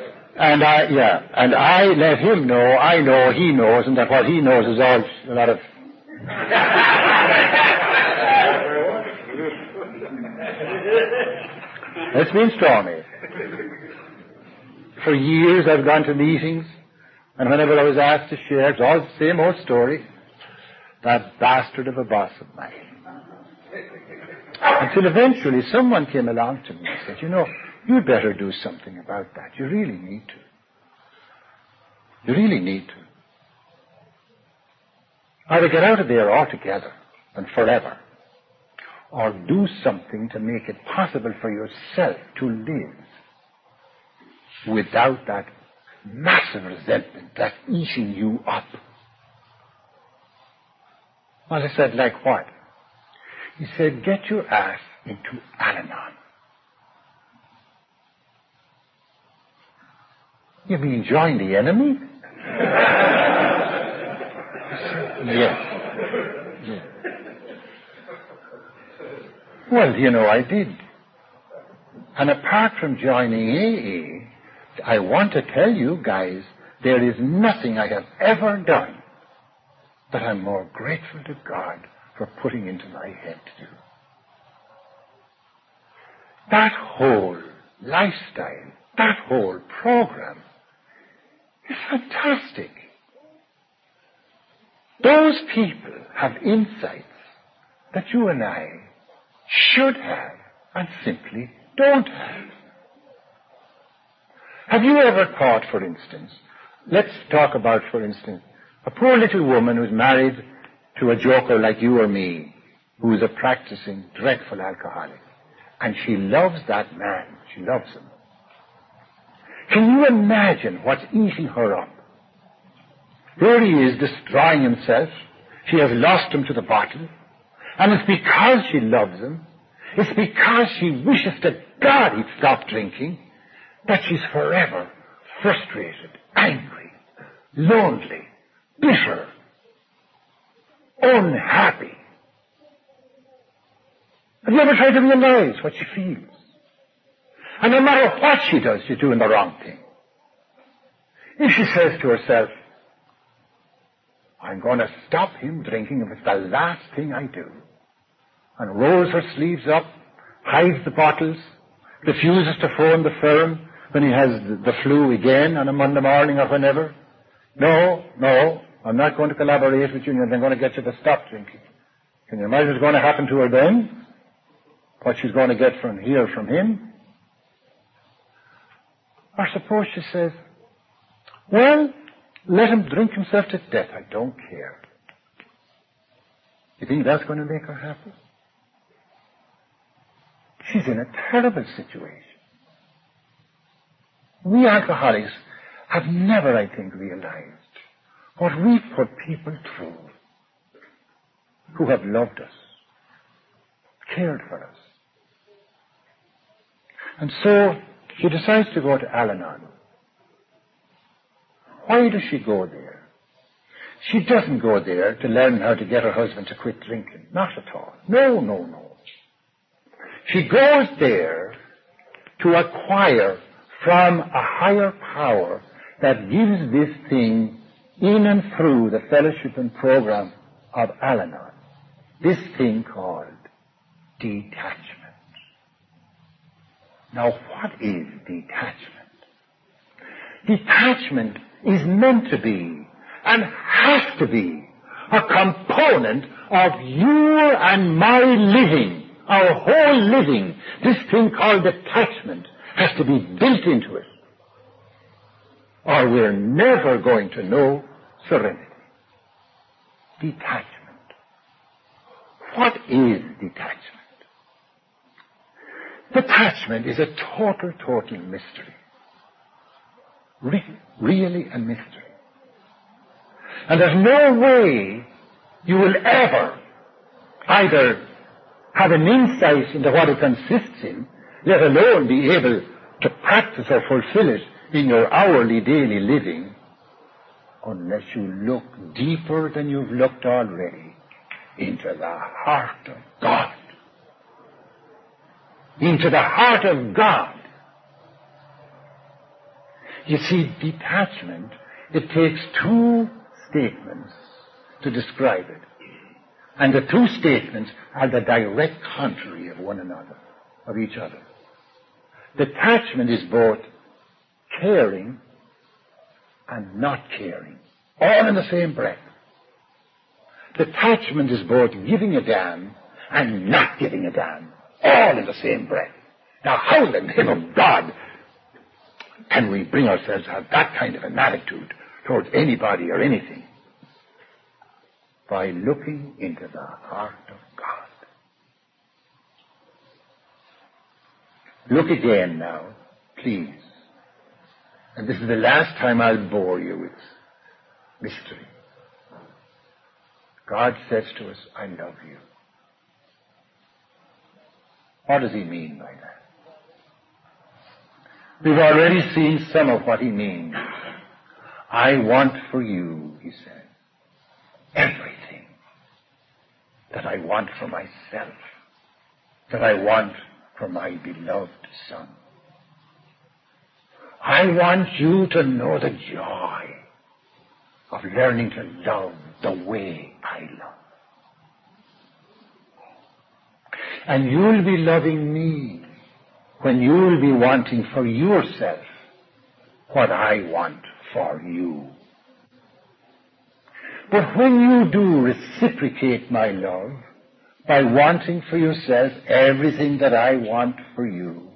and I, yeah, and I let him know, I know he knows, and that what he knows is all a lot of. it's been stormy. For years I've gone to meetings, and whenever I was asked to share, it's all the same old story. That bastard of a boss of mine. Until eventually someone came along to me and said, you know, you'd better do something about that. You really need to. You really need to. Either get out of there altogether and forever, or do something to make it possible for yourself to live without that massive resentment that's eating you up. Well, I said, like what? He said, get your ass into Al-Anon. You mean join the enemy? yes. yes. Well, you know, I did. And apart from joining AA, I want to tell you guys, there is nothing I have ever done that I'm more grateful to God for putting into my head to do. That whole lifestyle, that whole program is fantastic. Those people have insights that you and I should have and simply don't have. Have you ever thought, for instance, let's talk about, for instance, a poor little woman who's married to a joker like you or me. who is a practicing, dreadful alcoholic. And she loves that man. She loves him. Can you imagine what's eating her up? Here he is destroying himself. She has lost him to the bottle. And it's because she loves him. It's because she wishes to God he'd stop drinking that she's forever frustrated, angry, lonely, bitter, unhappy. Have you ever tried to realize what she feels? And no matter what she does, she's doing the wrong thing. If she says to herself, I'm going to stop him drinking if it's the last thing I do, and rolls her sleeves up, hides the bottles, refuses to phone the firm when he has the flu again on a Monday morning or whenever. No, no, I'm not going to collaborate with you and I'm going to get you to stop drinking. Can you imagine what's going to happen to her then? What she's going to get from here from him? Or suppose she says, well, let him drink himself to death. I don't care. You think that's going to make her happy? She's in a terrible situation. We alcoholics have never, I think, realized what we put people through who have loved us, cared for us. And so she decides to go to Al Anon. Why does she go there? She doesn't go there to learn how to get her husband to quit drinking. Not at all. No, no, no. She goes there to acquire from a higher power that gives this thing in and through the fellowship and program of Al-Anon, this thing called detachment. Now what is detachment? Detachment is meant to be and has to be a component of your and my living, our whole living. This thing called detachment has to be built into it. Or we're never going to know serenity. Detachment. What is detachment? Detachment is a total, total mystery. Re- really a mystery. And there's no way you will ever either have an insight into what it consists in, let alone be able to practice or fulfill it in your hourly, daily living, unless you look deeper than you've looked already into the heart of God. Into the heart of God. You see, detachment, it takes two statements to describe it. And the two statements are the direct contrary of one another, of each other. Detachment is both caring and not caring, all in the same breath. Detachment is both giving a damn and not giving a damn, all in the same breath. Now, how in the name of God can we bring ourselves to have that kind of an attitude towards anybody or anything? By looking into the heart of God. Look again now, please. And this is the last time I'll bore you with mystery. God says to us, I love you. What does he mean by that? We've already seen some of what he means. I want for you, he said, everything that I want for myself, that I want for my beloved Son. I want you to know the joy of learning to love the way I love. And you'll be loving me when you'll be wanting for yourself what I want for you. But when you do reciprocate my love by wanting for yourself everything that I want for you,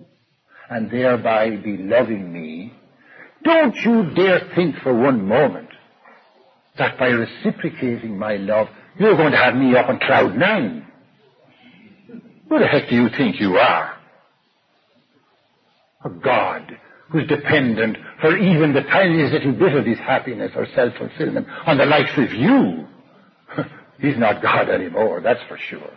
and thereby be loving me, don't you dare think for one moment that by reciprocating my love, you're going to have me up on cloud nine. Who the heck do you think you are? A God who's dependent for even the tiniest little bit of his happiness or self-fulfillment on the likes of you. He's not God anymore, that's for sure.